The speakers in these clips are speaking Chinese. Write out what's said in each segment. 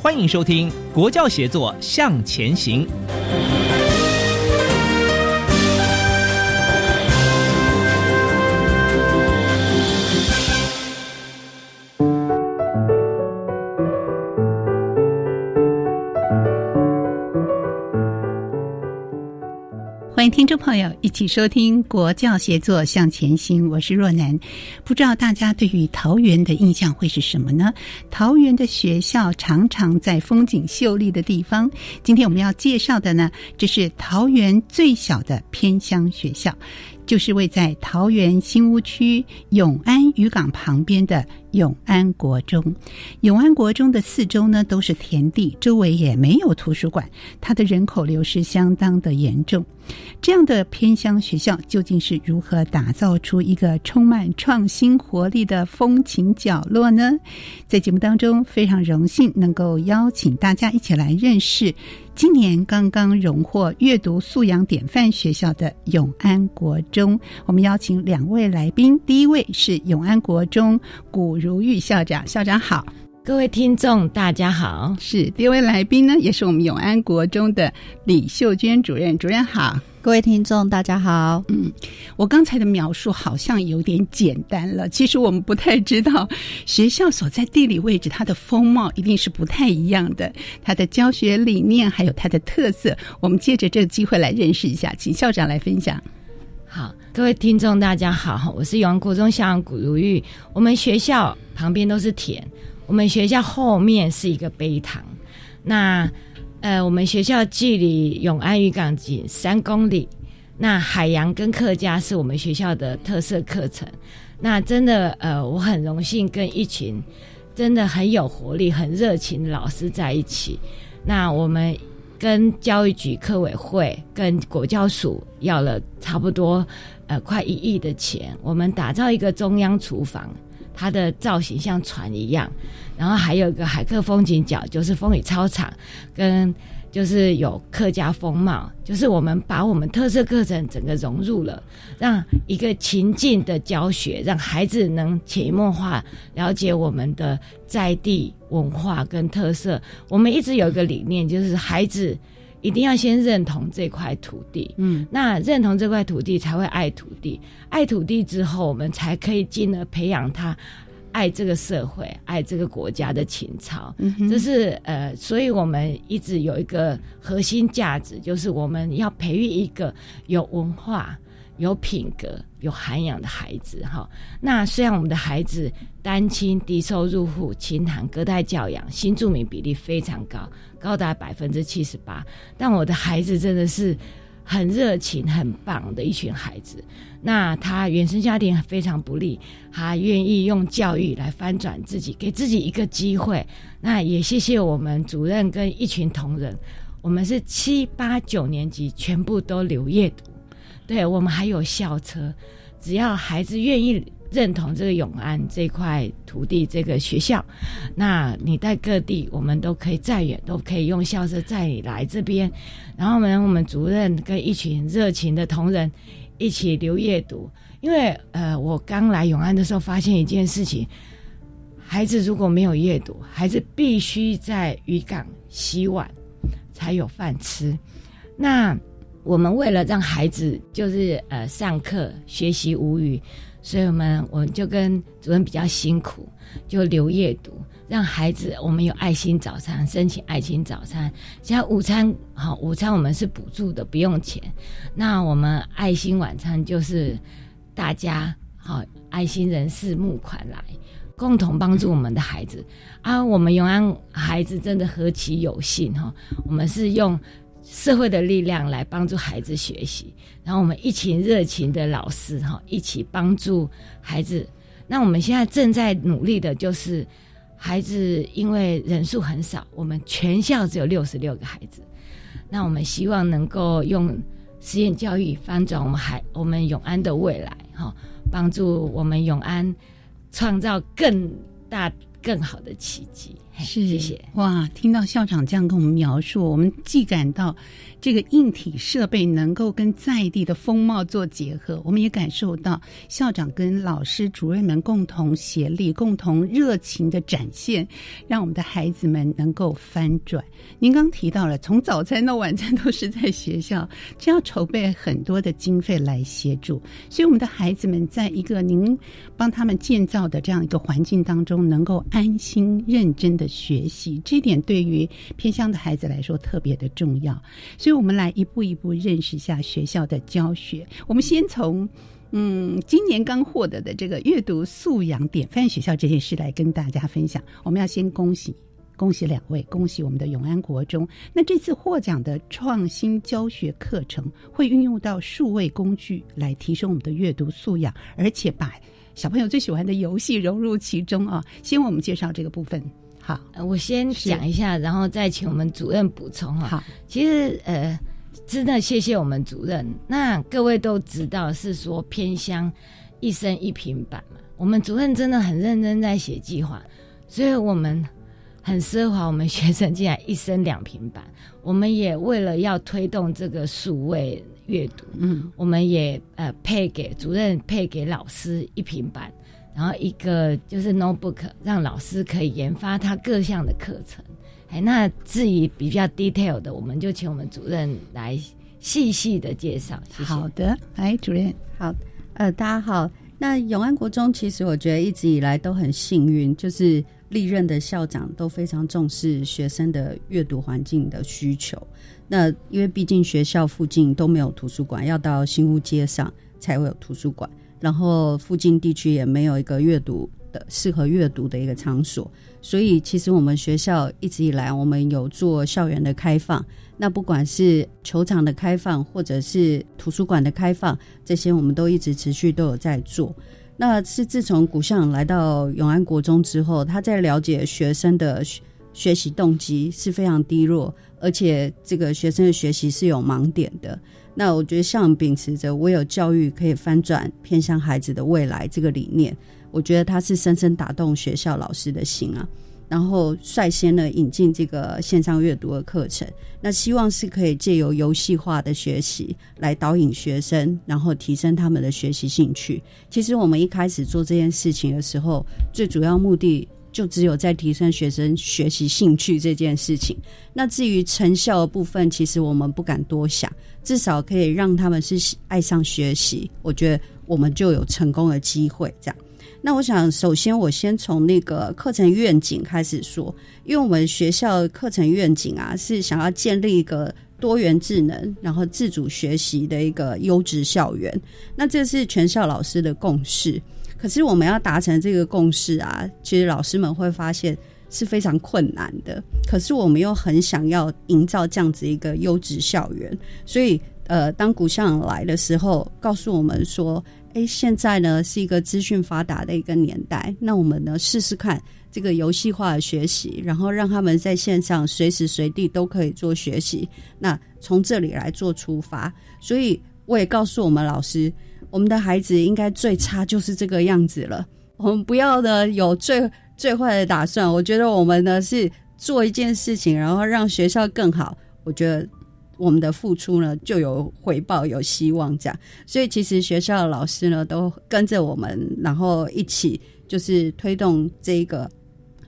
欢迎收听《国教协作向前行》。听众朋友一起收听《国教协作向前行》，我是若楠。不知道大家对于桃园的印象会是什么呢？桃园的学校常常在风景秀丽的地方。今天我们要介绍的呢，这是桃园最小的偏乡学校。就是位在桃园新屋区永安渔港旁边的永安国中。永安国中的四周呢都是田地，周围也没有图书馆，它的人口流失相当的严重。这样的偏乡学校究竟是如何打造出一个充满创新活力的风情角落呢？在节目当中，非常荣幸能够邀请大家一起来认识。今年刚刚荣获阅读素养典范学校的永安国中，我们邀请两位来宾。第一位是永安国中古如玉校长，校长好。各位听众，大家好。是第二位来宾呢，也是我们永安国中的李秀娟主任，主任好。各位听众，大家好。嗯，我刚才的描述好像有点简单了。其实我们不太知道学校所在地理位置，它的风貌一定是不太一样的。它的教学理念还有它的特色，我们借着这个机会来认识一下，请校长来分享。好，各位听众，大家好，我是永安国中校长古如玉。我们学校旁边都是田，我们学校后面是一个碑堂。那呃，我们学校距离永安渔港仅三公里。那海洋跟客家是我们学校的特色课程。那真的，呃，我很荣幸跟一群真的很有活力、很热情的老师在一起。那我们跟教育局、科委会、跟国教署要了差不多呃快一亿的钱，我们打造一个中央厨房，它的造型像船一样。然后还有一个海客风景角，就是风雨操场，跟就是有客家风貌，就是我们把我们特色课程整个融入了，让一个情境的教学，让孩子能潜移默化了解我们的在地文化跟特色。我们一直有一个理念，就是孩子一定要先认同这块土地，嗯，那认同这块土地才会爱土地，爱土地之后，我们才可以进而培养他。爱这个社会，爱这个国家的情操，这是呃，所以我们一直有一个核心价值，就是我们要培育一个有文化、有品格、有涵养的孩子。哈，那虽然我们的孩子单亲、低收入户、清寒、隔代教养、新住民比例非常高，高达百分之七十八，但我的孩子真的是很热情、很棒的一群孩子。那他原生家庭非常不利，他愿意用教育来翻转自己，给自己一个机会。那也谢谢我们主任跟一群同仁，我们是七八九年级全部都留业读，对我们还有校车，只要孩子愿意认同这个永安这块土地这个学校，那你在各地我们都可以再远都可以用校车载你来这边。然后呢，我们主任跟一群热情的同仁。一起留夜读，因为呃，我刚来永安的时候，发现一件事情：孩子如果没有夜读，孩子必须在渔港洗碗才有饭吃。那我们为了让孩子就是呃上课学习无语，所以我们我们就跟主任比较辛苦，就留夜读，让孩子我们有爱心早餐，申请爱心早餐。像午餐好，午餐我们是补助的，不用钱。那我们爱心晚餐就是大家好爱心人士募款来，共同帮助我们的孩子啊。我们永安孩子真的何其有幸哈，我们是用。社会的力量来帮助孩子学习，然后我们一群热情的老师哈，一起帮助孩子。那我们现在正在努力的就是，孩子因为人数很少，我们全校只有六十六个孩子。那我们希望能够用实验教育翻转我们孩我们永安的未来哈，帮助我们永安创造更大。更好的奇迹，是谢谢哇！听到校长这样跟我们描述，我们既感到这个硬体设备能够跟在地的风貌做结合，我们也感受到校长跟老师、主任们共同协力、共同热情的展现，让我们的孩子们能够翻转。您刚提到了，从早餐到晚餐都是在学校，这要筹备很多的经费来协助，所以我们的孩子们在一个您帮他们建造的这样一个环境当中，能够。安心认真的学习，这点对于偏乡的孩子来说特别的重要。所以，我们来一步一步认识一下学校的教学。我们先从嗯，今年刚获得的这个阅读素养典范学校这件事来跟大家分享。我们要先恭喜恭喜两位，恭喜我们的永安国中。那这次获奖的创新教学课程会运用到数位工具来提升我们的阅读素养，而且把。小朋友最喜欢的游戏融入其中啊！先为我们介绍这个部分。好，我先讲一下，然后再请我们主任补充哈。好，其实呃，真的谢谢我们主任。那各位都知道是说偏乡一生一平板嘛，我们主任真的很认真在写计划，所以我们很奢华，我们学生竟然一生两平板。我们也为了要推动这个数位。阅读，嗯，我们也呃配给主任配给老师一平板，然后一个就是 notebook，让老师可以研发他各项的课程。哎，那至于比较 detail 的，我们就请我们主任来细细的介绍。好的，来主任，好，呃，大家好。那永安国中其实我觉得一直以来都很幸运，就是历任的校长都非常重视学生的阅读环境的需求。那因为毕竟学校附近都没有图书馆，要到新屋街上才会有图书馆，然后附近地区也没有一个阅读的适合阅读的一个场所，所以其实我们学校一直以来我们有做校园的开放，那不管是球场的开放或者是图书馆的开放，这些我们都一直持续都有在做。那是自从古巷来到永安国中之后，他在了解学生的学习动机是非常低落。而且这个学生的学习是有盲点的。那我觉得像秉持着“我有教育可以翻转偏向孩子的未来”这个理念，我觉得他是深深打动学校老师的心啊。然后率先呢引进这个线上阅读的课程，那希望是可以借由游戏化的学习来导引学生，然后提升他们的学习兴趣。其实我们一开始做这件事情的时候，最主要目的。就只有在提升学生学习兴趣这件事情。那至于成效的部分，其实我们不敢多想，至少可以让他们是爱上学习。我觉得我们就有成功的机会。这样，那我想首先我先从那个课程愿景开始说，因为我们学校课程愿景啊，是想要建立一个多元智能，然后自主学习的一个优质校园。那这是全校老师的共识。可是我们要达成这个共识啊，其实老师们会发现是非常困难的。可是我们又很想要营造这样子一个优质校园，所以呃，当古巷来的时候，告诉我们说：“哎，现在呢是一个资讯发达的一个年代，那我们呢试试看这个游戏化的学习，然后让他们在线上随时随地都可以做学习。那从这里来做出发，所以我也告诉我们老师。”我们的孩子应该最差就是这个样子了。我们不要呢有最最坏的打算。我觉得我们呢是做一件事情，然后让学校更好。我觉得我们的付出呢就有回报，有希望这样。所以其实学校的老师呢都跟着我们，然后一起就是推动这个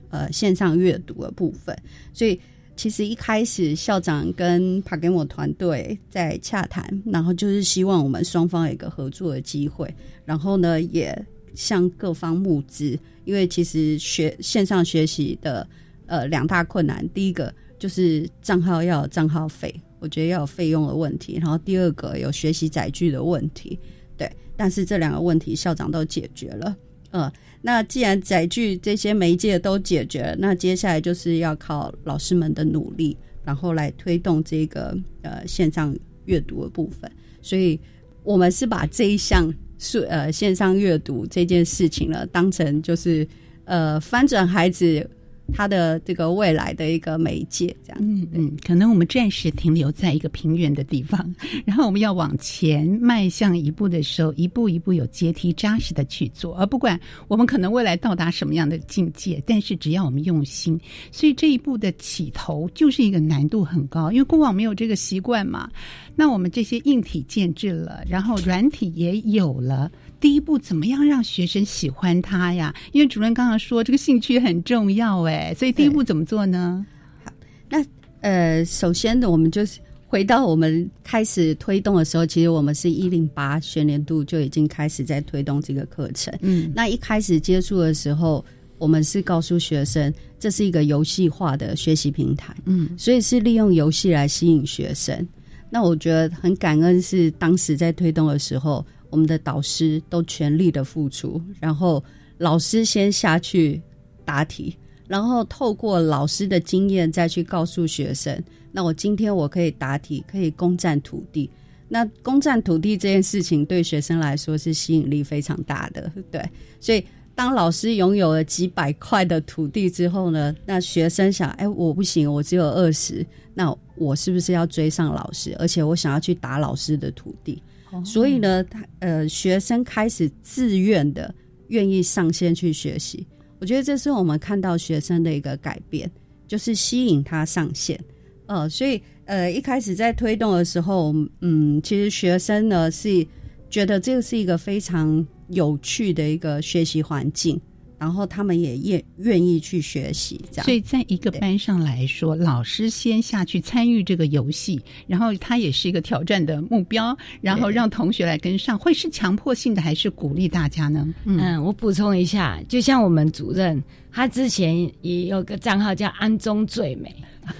呃线上阅读的部分。所以。其实一开始校长跟帕给我团队在洽谈，然后就是希望我们双方有一个合作的机会，然后呢也向各方募资，因为其实学线上学习的呃两大困难，第一个就是账号要有账号费，我觉得要有费用的问题，然后第二个有学习载具的问题，对，但是这两个问题校长都解决了，呃。那既然载具这些媒介都解决了，那接下来就是要靠老师们的努力，然后来推动这个呃线上阅读的部分。所以，我们是把这一项是呃线上阅读这件事情呢，当成就是呃翻转孩子。他的这个未来的一个媒介，这样，嗯嗯，可能我们暂时停留在一个平原的地方，然后我们要往前迈向一步的时候，一步一步有阶梯扎实的去做，而不管我们可能未来到达什么样的境界，但是只要我们用心，所以这一步的起头就是一个难度很高，因为过往没有这个习惯嘛。那我们这些硬体建制了，然后软体也有了。第一步怎么样让学生喜欢他呀？因为主任刚刚说这个兴趣很重要，哎，所以第一步怎么做呢？好，那呃，首先呢，我们就是回到我们开始推动的时候，其实我们是一零八学年度就已经开始在推动这个课程。嗯，那一开始接触的时候，我们是告诉学生这是一个游戏化的学习平台，嗯，所以是利用游戏来吸引学生。那我觉得很感恩，是当时在推动的时候。我们的导师都全力的付出，然后老师先下去答题，然后透过老师的经验再去告诉学生。那我今天我可以答题，可以攻占土地。那攻占土地这件事情对学生来说是吸引力非常大的，对。所以当老师拥有了几百块的土地之后呢，那学生想：哎，我不行，我只有二十，那我是不是要追上老师？而且我想要去打老师的土地。所以呢，他呃，学生开始自愿的愿意上线去学习。我觉得这是我们看到学生的一个改变，就是吸引他上线。呃，所以呃，一开始在推动的时候，嗯，其实学生呢是觉得这个是一个非常有趣的一个学习环境。然后他们也愿愿意去学习，这样。所以在一个班上来说，老师先下去参与这个游戏，然后他也是一个挑战的目标，然后让同学来跟上，会是强迫性的还是鼓励大家呢？嗯，我补充一下，就像我们主任，他之前也有个账号叫“安中最美”，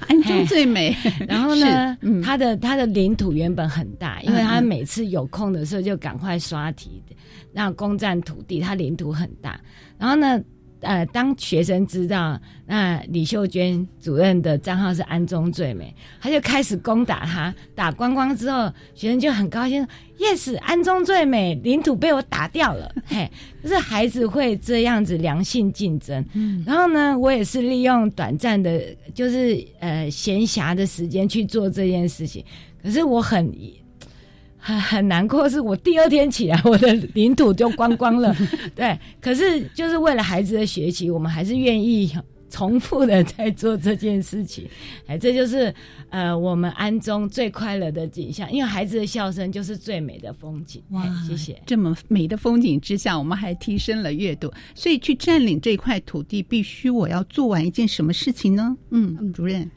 安中最美。然后呢，他的他的领土原本很大，因为他每次有空的时候就赶快刷题。让攻占土地，它领土很大。然后呢，呃，当学生知道那李秀娟主任的账号是安中最美，他就开始攻打他。打光光之后，学生就很高兴，yes，安中最美，领土被我打掉了。嘿，就是孩子会这样子良性竞争。嗯，然后呢，我也是利用短暂的，就是呃闲暇的时间去做这件事情。可是我很。很很难过，是我第二天起来，我的领土就光光了。对，可是就是为了孩子的学习，我们还是愿意重复的在做这件事情。哎，这就是呃我们安中最快乐的景象，因为孩子的笑声就是最美的风景。哇，谢谢！这么美的风景之下，我们还提升了阅读，所以去占领这块土地，必须我要做完一件什么事情呢？嗯，主任。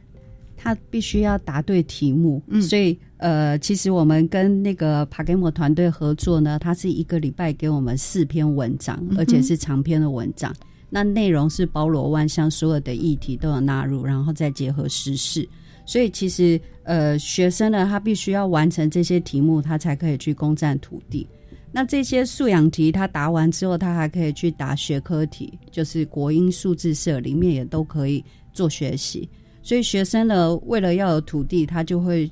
他必须要答对题目，所以呃，其实我们跟那个帕格莫团队合作呢，他是一个礼拜给我们四篇文章，而且是长篇的文章。那内容是包罗万象，所有的议题都有纳入，然后再结合时事。所以其实呃，学生呢，他必须要完成这些题目，他才可以去攻占土地。那这些素养题他答完之后，他还可以去答学科题，就是国英数字社里面也都可以做学习。所以学生呢，为了要有土地，他就会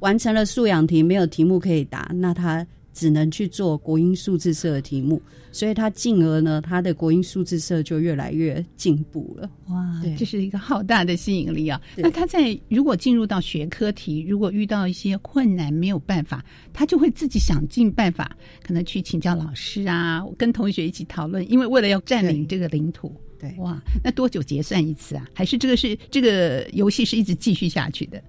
完成了素养题，没有题目可以答，那他只能去做国音数字社的题目。所以他进而呢，他的国音数字社就越来越进步了。哇，这是一个好大的吸引力啊！那他在如果进入到学科题，如果遇到一些困难没有办法，他就会自己想尽办法，可能去请教老师啊，跟同学一起讨论，因为为了要占领这个领土。哇，那多久结算一次啊？还是这个是这个游戏是一直继续下去的？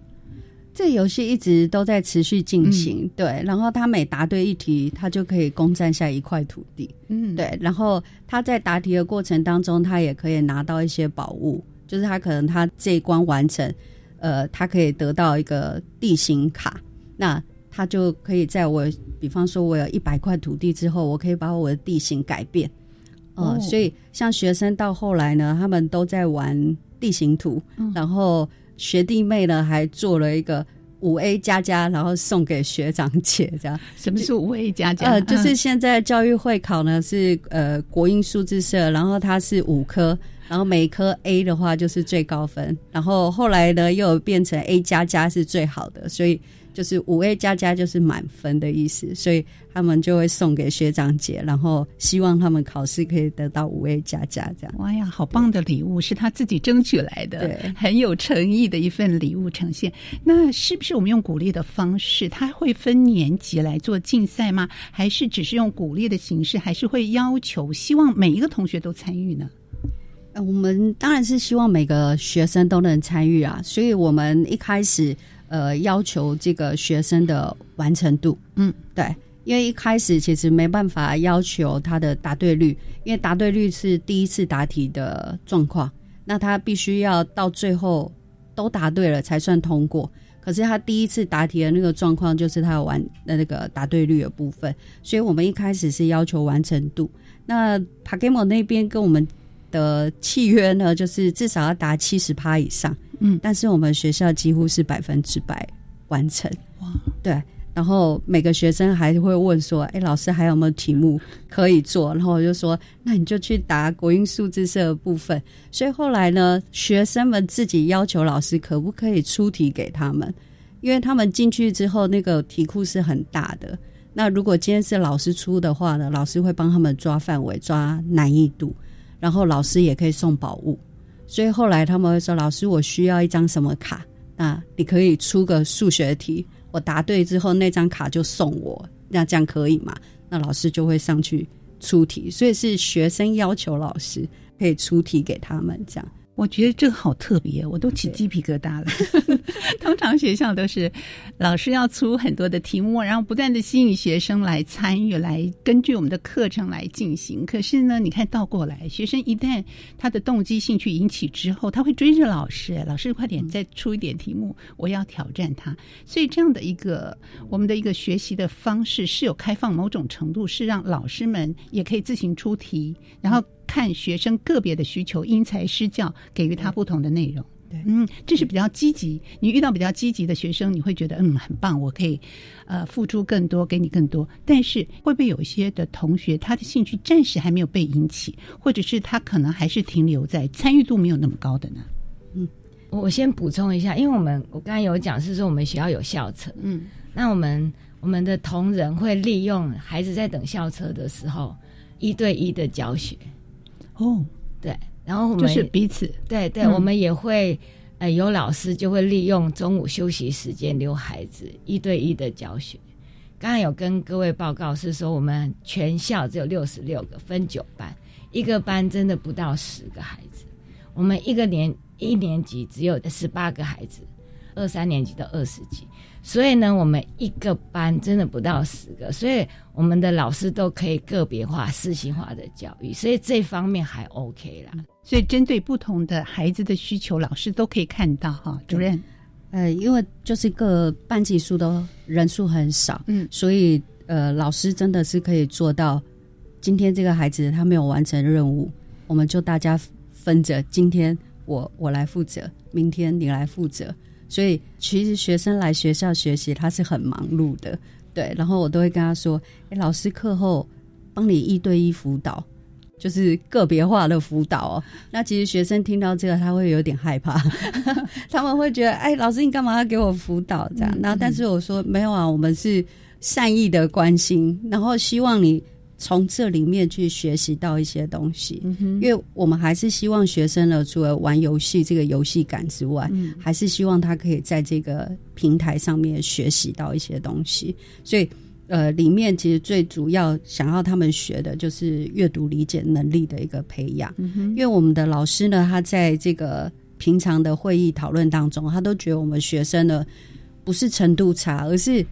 这游戏一直都在持续进行，对。然后他每答对一题，他就可以攻占下一块土地，嗯，对。然后他在答题的过程当中，他也可以拿到一些宝物，就是他可能他这一关完成，呃，他可以得到一个地形卡，那他就可以在我，比方说我有一百块土地之后，我可以把我的地形改变。哦，所以像学生到后来呢，他们都在玩地形图，然后学弟妹呢还做了一个五 A 加加，然后送给学长姐，这样。什么是五 A 加加？呃，就是现在教育会考呢是呃国英数字社，然后它是五科。然后每科 A 的话就是最高分，然后后来呢又变成 A 加加是最好的，所以就是五 A 加加就是满分的意思，所以他们就会送给学长姐，然后希望他们考试可以得到五 A 加加这样。哇呀，好棒的礼物，是他自己争取来的，对，很有诚意的一份礼物呈现。那是不是我们用鼓励的方式？他会分年级来做竞赛吗？还是只是用鼓励的形式？还是会要求希望每一个同学都参与呢？我们当然是希望每个学生都能参与啊，所以我们一开始呃要求这个学生的完成度，嗯，对，因为一开始其实没办法要求他的答对率，因为答对率是第一次答题的状况，那他必须要到最后都答对了才算通过。可是他第一次答题的那个状况就是他完的那个答对率的部分，所以我们一开始是要求完成度。那 p a g a m o 那边跟我们。的契约呢，就是至少要达七十趴以上，嗯，但是我们学校几乎是百分之百完成，哇，对，然后每个学生还会问说，哎，老师还有没有题目可以做？然后我就说，那你就去答国英数字社的部分。所以后来呢，学生们自己要求老师可不可以出题给他们，因为他们进去之后那个题库是很大的，那如果今天是老师出的话呢，老师会帮他们抓范围、抓难易度。然后老师也可以送宝物，所以后来他们会说：“老师，我需要一张什么卡？那你可以出个数学题，我答对之后那张卡就送我，那这样可以吗？”那老师就会上去出题，所以是学生要求老师可以出题给他们这样。我觉得这个好特别，我都起鸡皮疙瘩了。通常学校都是老师要出很多的题目，然后不断的吸引学生来参与，来根据我们的课程来进行。可是呢，你看倒过来，学生一旦他的动机兴趣引起之后，他会追着老师，老师快点再出一点题目，我要挑战他。所以这样的一个我们的一个学习的方式是有开放某种程度，是让老师们也可以自行出题，然后。看学生个别的需求，因材施教，给予他不同的内容。对，嗯，这是比较积极。你遇到比较积极的学生，你会觉得嗯很棒，我可以呃付出更多，给你更多。但是会不会有一些的同学，他的兴趣暂时还没有被引起，或者是他可能还是停留在参与度没有那么高的呢？嗯，我先补充一下，因为我们我刚才有讲是说我们学校有校车，嗯，那我们我们的同仁会利用孩子在等校车的时候一对一的教学。哦，对，然后我们就是彼此，对对，我们也会，呃，有老师就会利用中午休息时间留孩子一对一的教学。刚才有跟各位报告是说，我们全校只有六十六个，分九班，一个班真的不到十个孩子。我们一个年一年级只有十八个孩子，二三年级的二十几。所以呢，我们一个班真的不到十个，所以我们的老师都可以个别化、私性化的教育，所以这方面还 OK 啦。所以针对不同的孩子的需求，老师都可以看到哈。主任，呃，因为就是个班级数都人数很少，嗯，所以呃，老师真的是可以做到，今天这个孩子他没有完成任务，我们就大家分着，今天我我来负责，明天你来负责。所以，其实学生来学校学习，他是很忙碌的，对。然后我都会跟他说：“哎，老师课后帮你一对一辅导，就是个别化的辅导哦。”那其实学生听到这个，他会有点害怕，他们会觉得：“哎，老师你干嘛要给我辅导？”这样。那但是我说：“没有啊，我们是善意的关心，然后希望你。”从这里面去学习到一些东西，因为我们还是希望学生呢，除了玩游戏这个游戏感之外，还是希望他可以在这个平台上面学习到一些东西。所以，呃，里面其实最主要想要他们学的就是阅读理解能力的一个培养。因为我们的老师呢，他在这个平常的会议讨论当中，他都觉得我们学生呢不是程度差，而是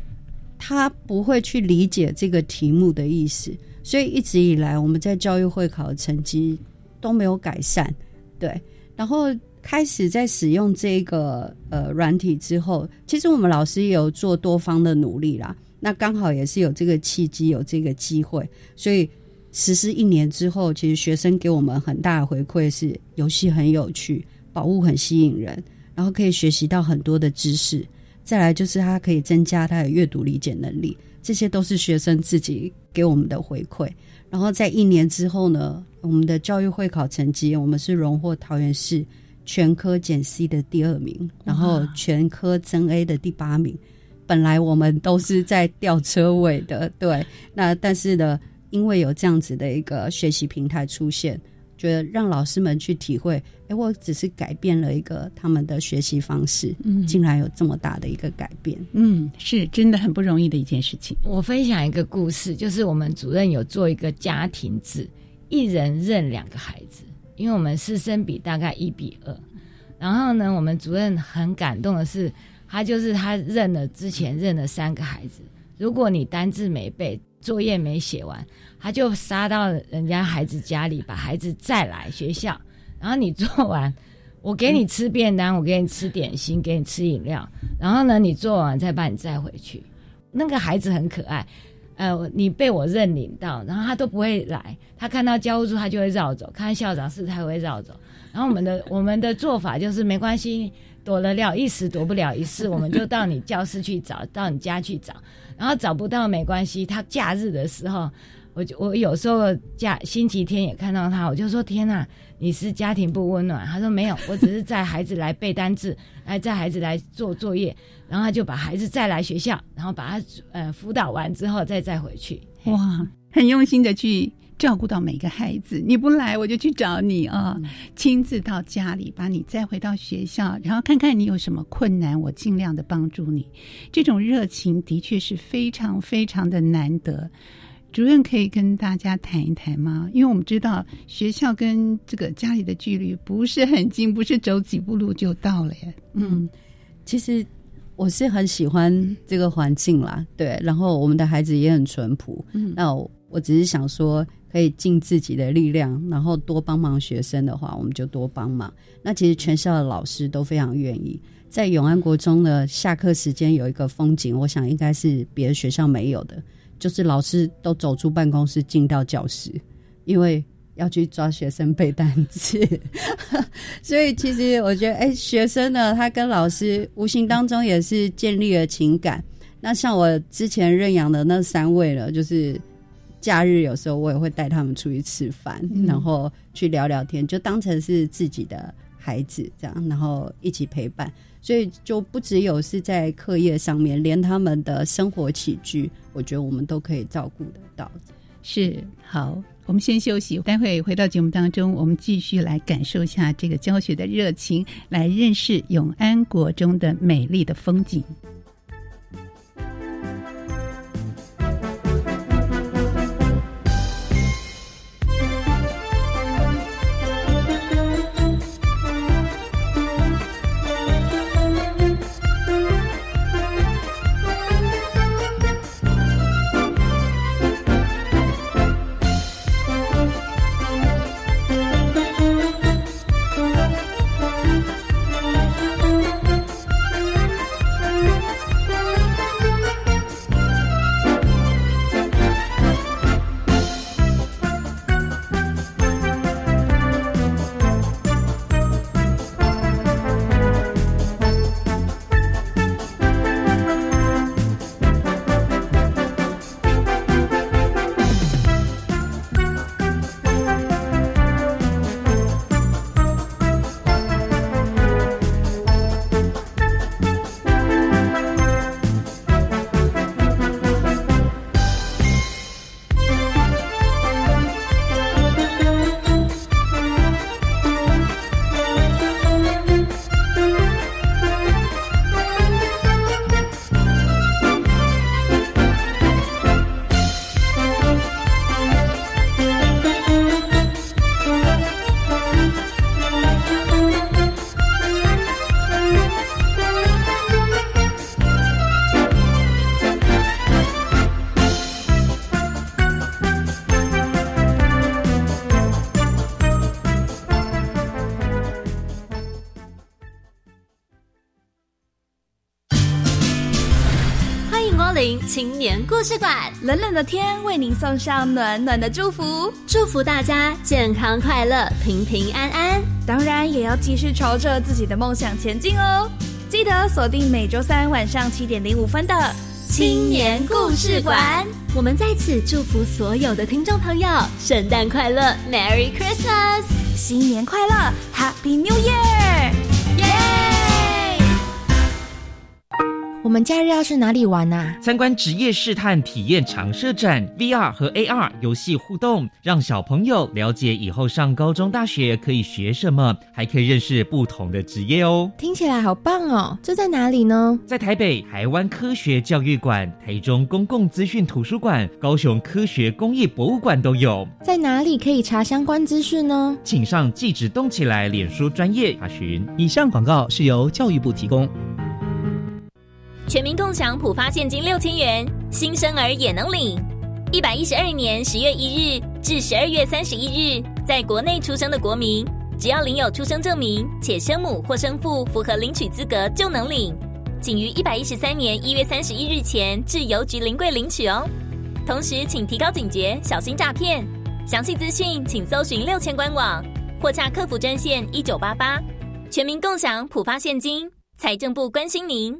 他不会去理解这个题目的意思。所以一直以来，我们在教育会考的成绩都没有改善，对。然后开始在使用这个呃软体之后，其实我们老师也有做多方的努力啦。那刚好也是有这个契机，有这个机会，所以实施一年之后，其实学生给我们很大的回馈是游戏很有趣，宝物很吸引人，然后可以学习到很多的知识。再来就是它可以增加他的阅读理解能力，这些都是学生自己给我们的回馈。然后在一年之后呢，我们的教育会考成绩，我们是荣获桃园市全科减 C 的第二名，然后全科增 A 的第八名。本来我们都是在吊车尾的，对。那但是呢，因为有这样子的一个学习平台出现。觉得让老师们去体会，哎，我只是改变了一个他们的学习方式，嗯，竟然有这么大的一个改变，嗯，是真的很不容易的一件事情。我分享一个故事，就是我们主任有做一个家庭制，一人认两个孩子，因为我们师生比大概一比二。然后呢，我们主任很感动的是，他就是他认了之前认了三个孩子，如果你单字没背。作业没写完，他就杀到人家孩子家里，把孩子再来学校。然后你做完，我给你吃便当，我给你吃点心，给你吃饮料。然后呢，你做完再把你载回去。那个孩子很可爱，呃，你被我认领到，然后他都不会来。他看到教务处，他就会绕走；看校长室，他会绕走。然后我们的 我们的做法就是没关系，躲得了一时，躲不了一世，我们就到你教室去找，到你家去找。然后找不到没关系，他假日的时候，我就我有时候假星期天也看到他，我就说天哪，你是家庭不温暖。他说没有，我只是载孩子来背单字，来 载孩子来做作业，然后他就把孩子再来学校，然后把他呃辅导完之后再再回去。哇，很用心的去。照顾到每个孩子，你不来我就去找你啊！亲自到家里把你再回到学校，然后看看你有什么困难，我尽量的帮助你。这种热情的确是非常非常的难得。主任可以跟大家谈一谈吗？因为我们知道学校跟这个家里的距离不是很近，不是走几步路就到了耶。嗯，其实我是很喜欢这个环境啦，对，然后我们的孩子也很淳朴。嗯，那我只是想说。可以尽自己的力量，然后多帮忙学生的话，我们就多帮忙。那其实全校的老师都非常愿意。在永安国中的下课时间有一个风景，我想应该是别的学校没有的，就是老师都走出办公室进到教室，因为要去抓学生背单词。所以其实我觉得，哎，学生呢，他跟老师无形当中也是建立了情感。那像我之前认养的那三位了，就是。假日有时候我也会带他们出去吃饭，然后去聊聊天，就当成是自己的孩子这样，然后一起陪伴。所以就不只有是在课业上面，连他们的生活起居，我觉得我们都可以照顾得到。是好，我们先休息，待会回到节目当中，我们继续来感受一下这个教学的热情，来认识永安国中的美丽的风景。故事馆，冷冷的天为您送上暖暖的祝福，祝福大家健康快乐、平平安安。当然也要继续朝着自己的梦想前进哦！记得锁定每周三晚上七点零五分的青年故事馆。我们在此祝福所有的听众朋友，圣诞快乐，Merry Christmas，新年快乐，Happy New Year！们假日要去哪里玩呐？参观职业试探体验常设展，VR 和 AR 游戏互动，让小朋友了解以后上高中、大学可以学什么，还可以认识不同的职业哦。听起来好棒哦！这在哪里呢？在台北台湾科学教育馆、台中公共资讯图书馆、高雄科学工艺博物馆都有。在哪里可以查相关资讯呢？请上“记者动起来”脸书专业查询。以上广告是由教育部提供。全民共享普发现金六千元，新生儿也能领。一百一十二年十月一日至十二月三十一日，在国内出生的国民，只要领有出生证明，且生母或生父符合领取资格，就能领。仅于一百一十三年一月三十一日前至邮局临柜领取哦。同时，请提高警觉，小心诈骗。详细资讯请搜寻六千官网或洽客服专线一九八八。全民共享普发现金，财政部关心您。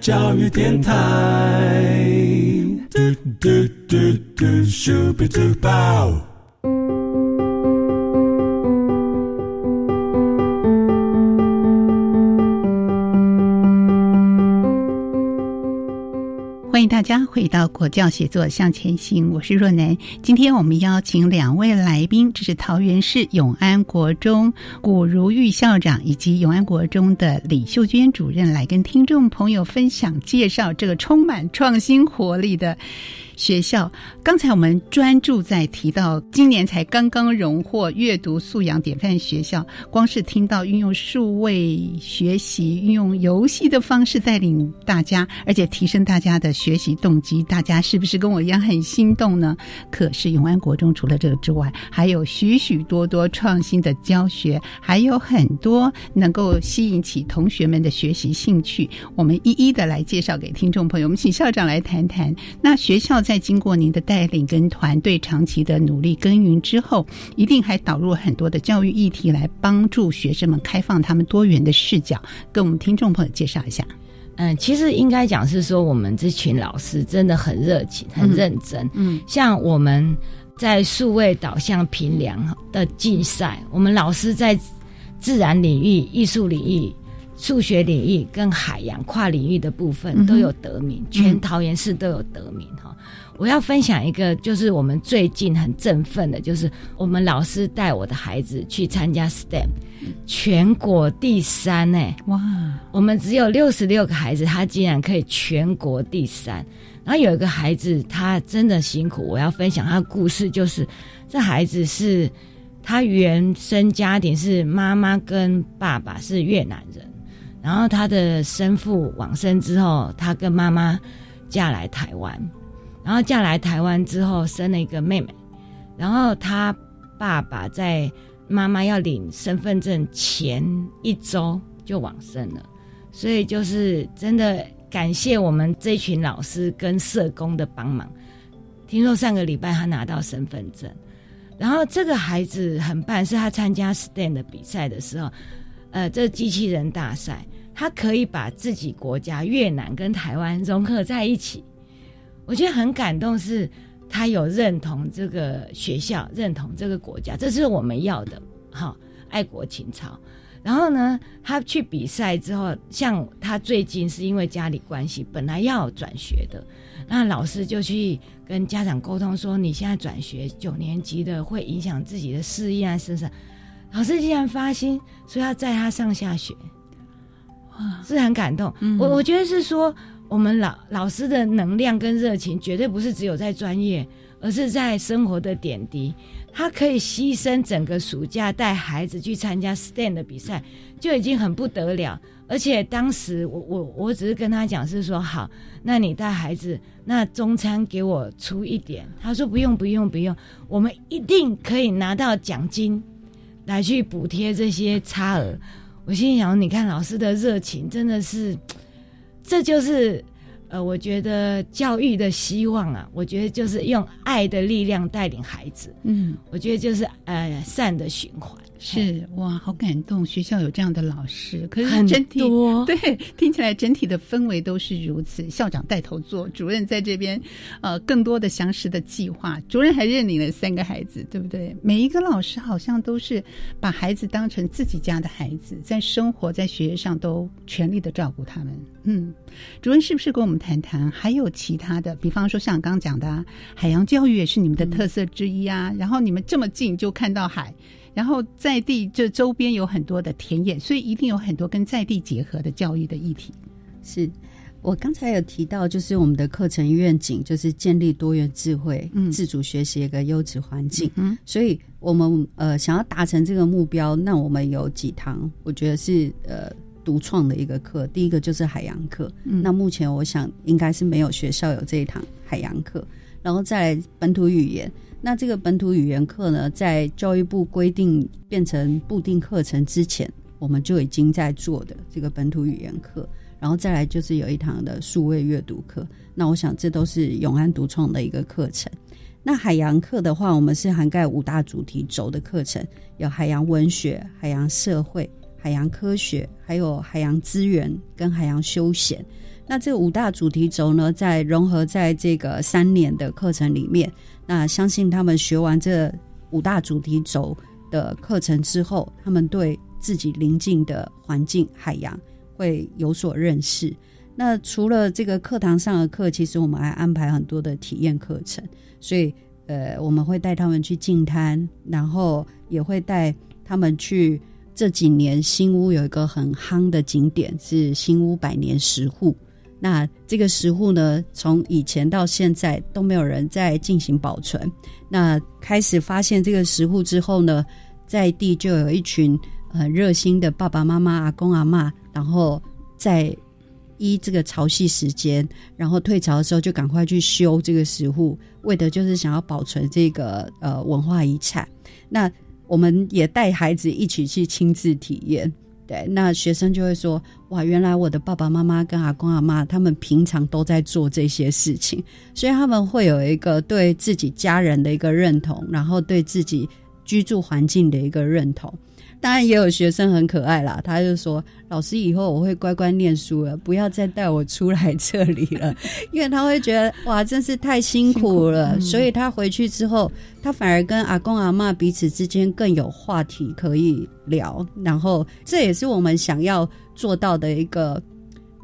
教育电台。我叫写作向前行，我是若楠。今天我们邀请两位来宾，这是桃园市永安国中古如玉校长以及永安国中的李秀娟主任，来跟听众朋友分享介绍这个充满创新活力的。学校，刚才我们专注在提到今年才刚刚荣获阅读素养典范学校，光是听到运用数位学习、运用游戏的方式带领大家，而且提升大家的学习动机，大家是不是跟我一样很心动呢？可是永安国中除了这个之外，还有许许多多创新的教学，还有很多能够吸引起同学们的学习兴趣。我们一一的来介绍给听众朋友。我们请校长来谈谈，那学校。在经过您的带领跟团队长期的努力耕耘之后，一定还导入很多的教育议题来帮助学生们开放他们多元的视角，跟我们听众朋友介绍一下。嗯，其实应该讲是说，我们这群老师真的很热情、很认真。嗯，像我们在数位导向评量的竞赛，我们老师在自然领域、艺术领域。数学领域跟海洋跨领域的部分都有得名，全桃园市都有得名哈。我要分享一个，就是我们最近很振奋的，就是我们老师带我的孩子去参加 STEM，全国第三呢！哇，我们只有六十六个孩子，他竟然可以全国第三。然后有一个孩子，他真的辛苦，我要分享他的故事，就是这孩子是他原生家庭是妈妈跟爸爸是越南人。然后他的生父往生之后，他跟妈妈嫁来台湾，然后嫁来台湾之后生了一个妹妹，然后他爸爸在妈妈要领身份证前一周就往生了，所以就是真的感谢我们这群老师跟社工的帮忙。听说上个礼拜他拿到身份证，然后这个孩子很棒，是他参加 STEM 的比赛的时候。呃，这机器人大赛，他可以把自己国家越南跟台湾融合在一起，我觉得很感动，是他有认同这个学校，认同这个国家，这是我们要的，哈，爱国情操。然后呢，他去比赛之后，像他最近是因为家里关系，本来要转学的，那老师就去跟家长沟通说，你现在转学九年级的会影响自己的事业啊，是不是？老师竟然发心说要载他上下学，是很感动。我我觉得是说，我们老老师的能量跟热情，绝对不是只有在专业，而是在生活的点滴。他可以牺牲整个暑假带孩子去参加 stand 的比赛，就已经很不得了。而且当时我我我只是跟他讲是说好，那你带孩子，那中餐给我出一点。他说不用不用不用，我们一定可以拿到奖金。来去补贴这些差额，我心想，你看老师的热情真的是，这就是呃，我觉得教育的希望啊，我觉得就是用爱的力量带领孩子，嗯，我觉得就是呃善的循环。是哇，好感动！学校有这样的老师，可是很整体多对听起来整体的氛围都是如此。校长带头做，主任在这边，呃，更多的详实的计划。主任还认领了三个孩子，对不对？每一个老师好像都是把孩子当成自己家的孩子，在生活在学业上都全力的照顾他们。嗯，主任是不是跟我们谈谈？还有其他的，比方说像刚刚讲的啊海洋教育也是你们的特色之一啊。然后你们这么近就看到海。然后在地这周边有很多的田野，所以一定有很多跟在地结合的教育的议题。是我刚才有提到，就是我们的课程愿景，就是建立多元智慧、自主学习一个优质环境。嗯，所以我们呃想要达成这个目标，那我们有几堂，我觉得是呃独创的一个课。第一个就是海洋课，那目前我想应该是没有学校有这一堂海洋课。然后再本土语言。那这个本土语言课呢，在教育部规定变成固定课程之前，我们就已经在做的这个本土语言课，然后再来就是有一堂的数位阅读课。那我想这都是永安独创的一个课程。那海洋课的话，我们是涵盖五大主题轴的课程，有海洋文学、海洋社会、海洋科学，还有海洋资源跟海洋休闲。那这五大主题轴呢，在融合在这个三年的课程里面。那相信他们学完这五大主题轴的课程之后，他们对自己邻近的环境海洋会有所认识。那除了这个课堂上的课，其实我们还安排很多的体验课程。所以，呃，我们会带他们去进滩，然后也会带他们去这几年新屋有一个很夯的景点是新屋百年石户。那这个石户呢，从以前到现在都没有人在进行保存。那开始发现这个石户之后呢，在地就有一群很热心的爸爸妈妈、阿公阿妈，然后在依这个潮汐时间，然后退潮的时候就赶快去修这个石户，为的就是想要保存这个呃文化遗产。那我们也带孩子一起去亲自体验。对，那学生就会说：“哇，原来我的爸爸妈妈跟阿公阿妈他们平常都在做这些事情，所以他们会有一个对自己家人的一个认同，然后对自己居住环境的一个认同。”当然也有学生很可爱啦，他就说：“老师以后我会乖乖念书了，不要再带我出来这里了，因为他会觉得哇，真是太辛苦了。所以他回去之后，他反而跟阿公阿妈彼此之间更有话题可以聊。然后这也是我们想要做到的一个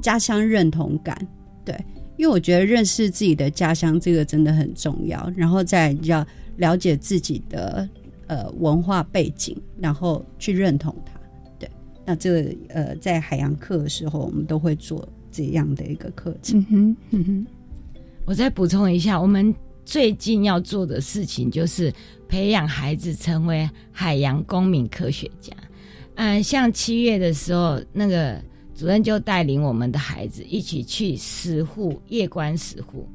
家乡认同感，对，因为我觉得认识自己的家乡这个真的很重要，然后再要了解自己的。呃，文化背景，然后去认同它。对，那这个呃，在海洋课的时候，我们都会做这样的一个课程。嗯哼，我再补充一下，我们最近要做的事情就是培养孩子成为海洋公民科学家。嗯，像七月的时候，那个主任就带领我们的孩子一起去石户夜观石户。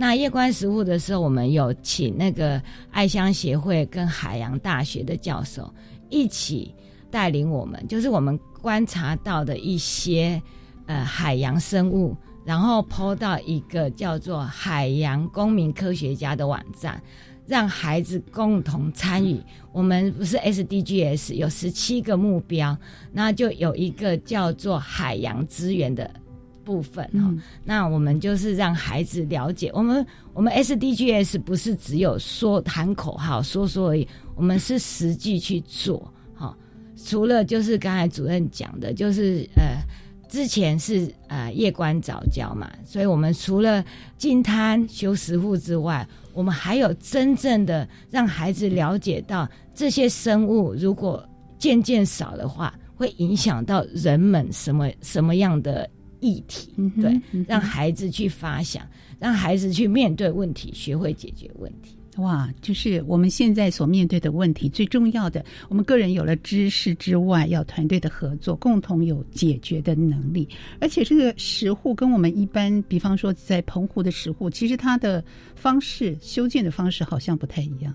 那夜观食物的时候，我们有请那个爱乡协会跟海洋大学的教授一起带领我们，就是我们观察到的一些呃海洋生物，然后抛到一个叫做海洋公民科学家的网站，让孩子共同参与。我们不是 SDGs 有十七个目标，那就有一个叫做海洋资源的。部分哈，那我们就是让孩子了解，我们我们 SDGs 不是只有说喊口号说说而已，我们是实际去做哈。除了就是刚才主任讲的，就是呃之前是呃夜观早教嘛，所以我们除了进滩修石户之外，我们还有真正的让孩子了解到这些生物如果渐渐少的话，会影响到人们什么什么样的议题？对，让孩子去发想，让孩子去面对问题，学会解决问题。哇，就是我们现在所面对的问题，最重要的，我们个人有了知识之外，要团队的合作，共同有解决的能力。而且这个石户跟我们一般，比方说在澎湖的石户，其实它的方式修建的方式好像不太一样。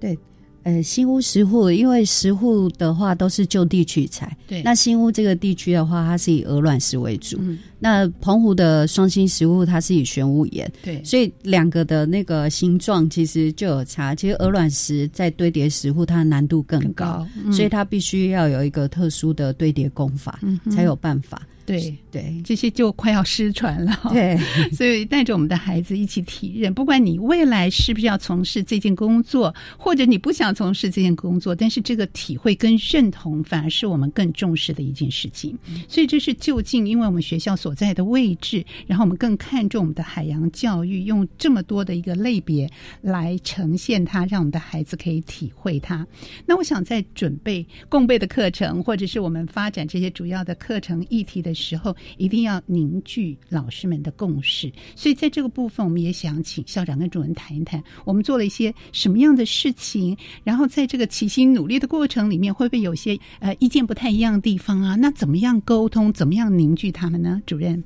对。呃，新屋石户，因为石户的话都是就地取材，对。那新屋这个地区的话，它是以鹅卵石为主。嗯。那澎湖的双星石户，它是以玄武岩，对。所以两个的那个形状其实就有差。其实鹅卵石在堆叠石户，它的难度更高，所以它必须要有一个特殊的堆叠工法，才有办法。对对，这些就快要失传了。对，所以带着我们的孩子一起体认，不管你未来是不是要从事这件工作，或者你不想从事这件工作，但是这个体会跟认同，反而是我们更重视的一件事情。所以这是就近，因为我们学校所在的位置，然后我们更看重我们的海洋教育，用这么多的一个类别来呈现它，让我们的孩子可以体会它。那我想在准备共备的课程，或者是我们发展这些主要的课程议题的。时候一定要凝聚老师们的共识，所以在这个部分，我们也想请校长跟主任谈一谈，我们做了一些什么样的事情，然后在这个齐心努力的过程里面，会不会有些呃意见不太一样的地方啊？那怎么样沟通，怎么样凝聚他们呢？主任，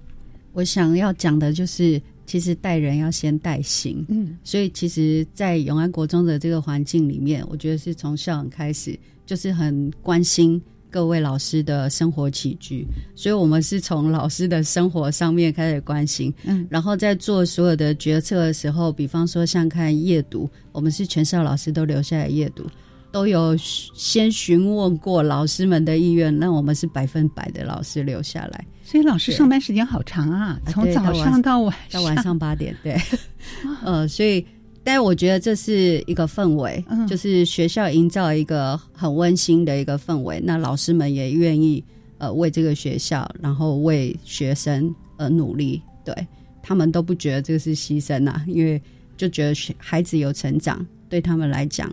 我想要讲的就是，其实带人要先带心，嗯，所以其实，在永安国中的这个环境里面，我觉得是从校长开始，就是很关心。各位老师的生活起居，所以我们是从老师的生活上面开始关心，嗯，然后在做所有的决策的时候，比方说像看夜读，我们是全校老师都留下来夜读，都有先询问过老师们的意愿，那我们是百分百的老师留下来。所以老师上班时间好长啊，从早上到晚到晚上八点，对，呃，所以。但是我觉得这是一个氛围，就是学校营造一个很温馨的一个氛围。那老师们也愿意呃为这个学校，然后为学生而努力。对他们都不觉得这个是牺牲啊，因为就觉得学孩子有成长，对他们来讲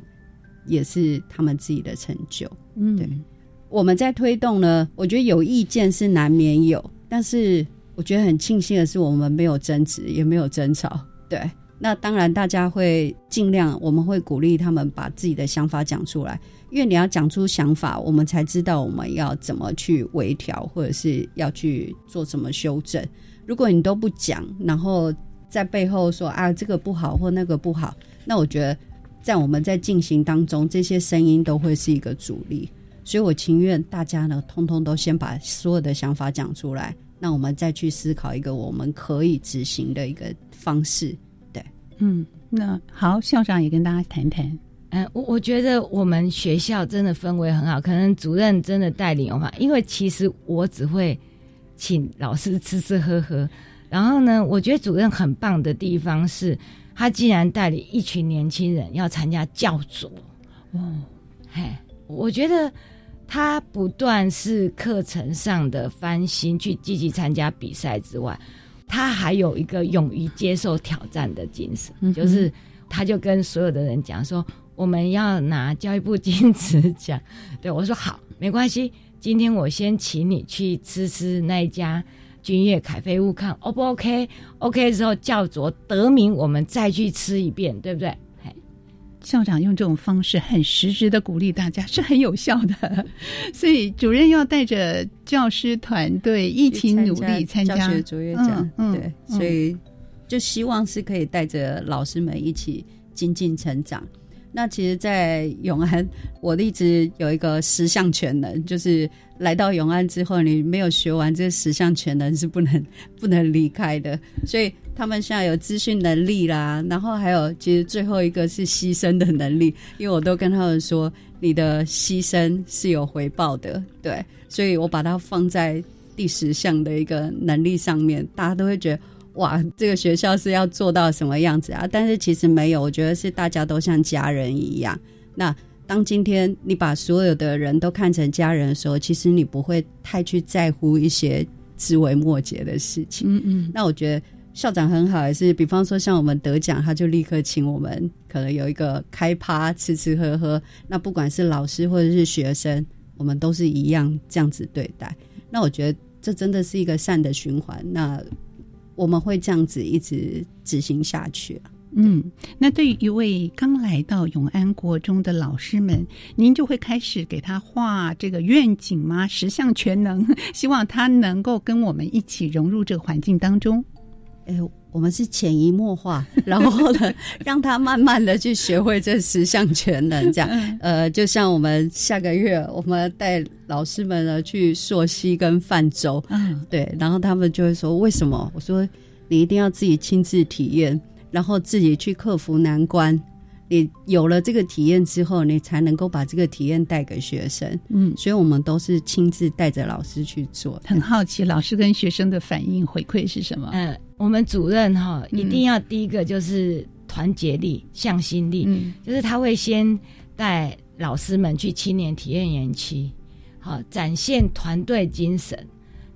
也是他们自己的成就。嗯，对。我们在推动呢，我觉得有意见是难免有，但是我觉得很庆幸的是，我们没有争执，也没有争吵。对。那当然，大家会尽量，我们会鼓励他们把自己的想法讲出来，因为你要讲出想法，我们才知道我们要怎么去微调，或者是要去做什么修正。如果你都不讲，然后在背后说啊这个不好或那个不好，那我觉得在我们在进行当中，这些声音都会是一个阻力。所以我情愿大家呢，通通都先把所有的想法讲出来，那我们再去思考一个我们可以执行的一个方式。嗯，那好，校长也跟大家谈谈。嗯，我我觉得我们学校真的氛围很好，可能主任真的带领的话，因为其实我只会请老师吃吃喝喝。然后呢，我觉得主任很棒的地方是，他既然带领一群年轻人要参加教组，哦，嘿，我觉得他不断是课程上的翻新，去积极参加比赛之外。他还有一个勇于接受挑战的精神，就是他就跟所有的人讲说，我们要拿教育部金子奖。对我说好，没关系，今天我先请你去吃吃那一家君悦凯菲屋，看 O 不 OK？OK 之后叫做得名，我们再去吃一遍，对不对？校长用这种方式很实质的鼓励大家是很有效的，所以主任要带着教师团队一起努力参加教学卓越奖，对，所以就希望是可以带着老师们一起精进成长。那其实，在永安，我一直有一个十项全能，就是来到永安之后，你没有学完这十项全能是不能不能离开的，所以。他们现在有资讯能力啦，然后还有其实最后一个是牺牲的能力，因为我都跟他们说，你的牺牲是有回报的，对，所以我把它放在第十项的一个能力上面，大家都会觉得哇，这个学校是要做到什么样子啊？但是其实没有，我觉得是大家都像家人一样。那当今天你把所有的人都看成家人的时候，其实你不会太去在乎一些。枝微末节的事情。嗯嗯，那我觉得校长很好，也是比方说像我们得奖，他就立刻请我们可能有一个开趴，吃吃喝喝。那不管是老师或者是学生，我们都是一样这样子对待。那我觉得这真的是一个善的循环。那我们会这样子一直执行下去。嗯，那对于一位刚来到永安国中的老师们，您就会开始给他画这个愿景吗？十项全能，希望他能够跟我们一起融入这个环境当中。哎，我们是潜移默化，然后呢，让他慢慢的去学会这十项全能。这样，呃，就像我们下个月我们带老师们呢去溯溪跟泛舟，嗯，对，然后他们就会说为什么？我说你一定要自己亲自体验，然后自己去克服难关。你有了这个体验之后，你才能够把这个体验带给学生。嗯，所以我们都是亲自带着老师去做。很好奇，老师跟学生的反应回馈是什么？嗯，我们主任哈一定要第一个就是团结力、向心力，嗯，就是他会先带老师们去青年体验园区，好展现团队精神。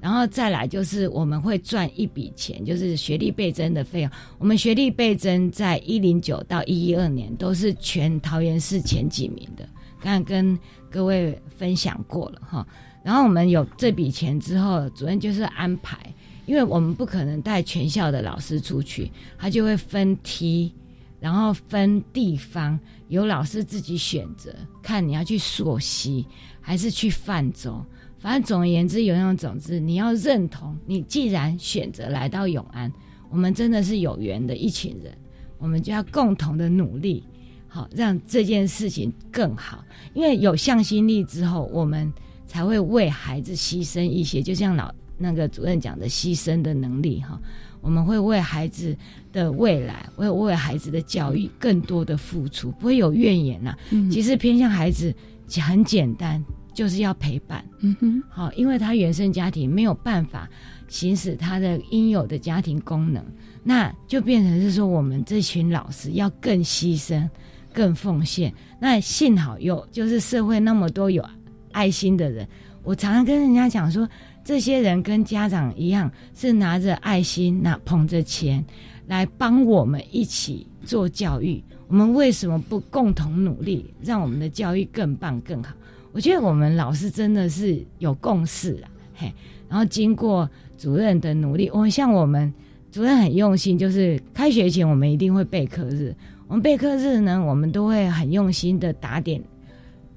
然后再来就是我们会赚一笔钱，就是学历倍增的费用。我们学历倍增在一零九到一一二年都是全桃园市前几名的，刚刚跟各位分享过了哈。然后我们有这笔钱之后，主任就是安排，因为我们不可能带全校的老师出去，他就会分梯，然后分地方，由老师自己选择，看你要去溯溪还是去泛舟。反正总而言之，有那种总之，你要认同。你既然选择来到永安，我们真的是有缘的一群人，我们就要共同的努力，好让这件事情更好。因为有向心力之后，我们才会为孩子牺牲一些。就像老那个主任讲的，牺牲的能力哈，我们会为孩子的未来，为为孩子的教育更多的付出，不会有怨言呐。其实偏向孩子很简单。就是要陪伴，嗯哼，好，因为他原生家庭没有办法行使他的应有的家庭功能，那就变成是说我们这群老师要更牺牲、更奉献。那幸好有就是社会那么多有爱心的人，我常常跟人家讲说，这些人跟家长一样，是拿着爱心、拿捧着钱来帮我们一起做教育。我们为什么不共同努力，让我们的教育更棒、更好？我觉得我们老师真的是有共识啊，嘿，然后经过主任的努力，我们像我们主任很用心，就是开学前我们一定会备课日，我们备课日呢，我们都会很用心的打点，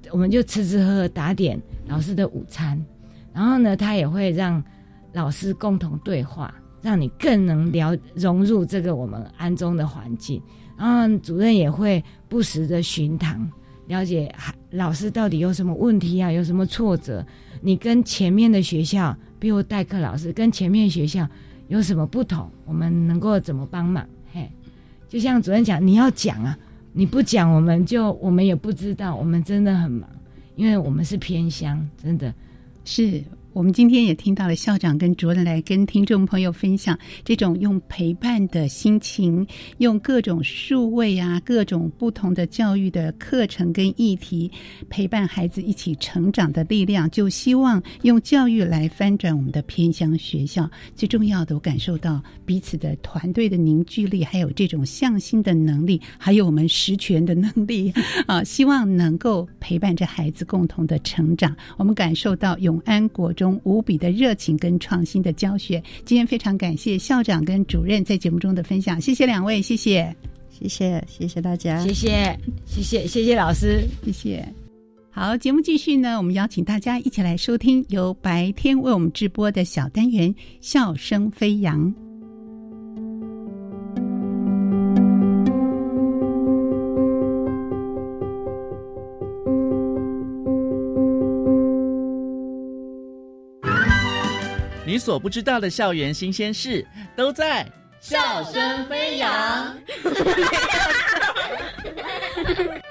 我们就吃吃喝喝打点老师的午餐，然后呢，他也会让老师共同对话，让你更能了融入这个我们安中的环境，然后主任也会不时的巡堂。了解孩老师到底有什么问题啊？有什么挫折？你跟前面的学校，比如代课老师跟前面学校有什么不同？我们能够怎么帮忙？嘿，就像主任讲，你要讲啊，你不讲，我们就我们也不知道。我们真的很忙，因为我们是偏乡，真的是。我们今天也听到了校长跟主任来跟听众朋友分享这种用陪伴的心情，用各种数位啊、各种不同的教育的课程跟议题陪伴孩子一起成长的力量，就希望用教育来翻转我们的偏乡学校。最重要的，我感受到彼此的团队的凝聚力，还有这种向心的能力，还有我们实权的能力啊！希望能够陪伴着孩子共同的成长。我们感受到永安国。中无比的热情跟创新的教学，今天非常感谢校长跟主任在节目中的分享，谢谢两位，谢谢，谢谢，谢谢大家，谢谢，谢谢，谢谢老师，谢谢。好，节目继续呢，我们邀请大家一起来收听由白天为我们直播的小单元《笑声飞扬》。所不知道的校园新鲜事，都在笑声飞扬。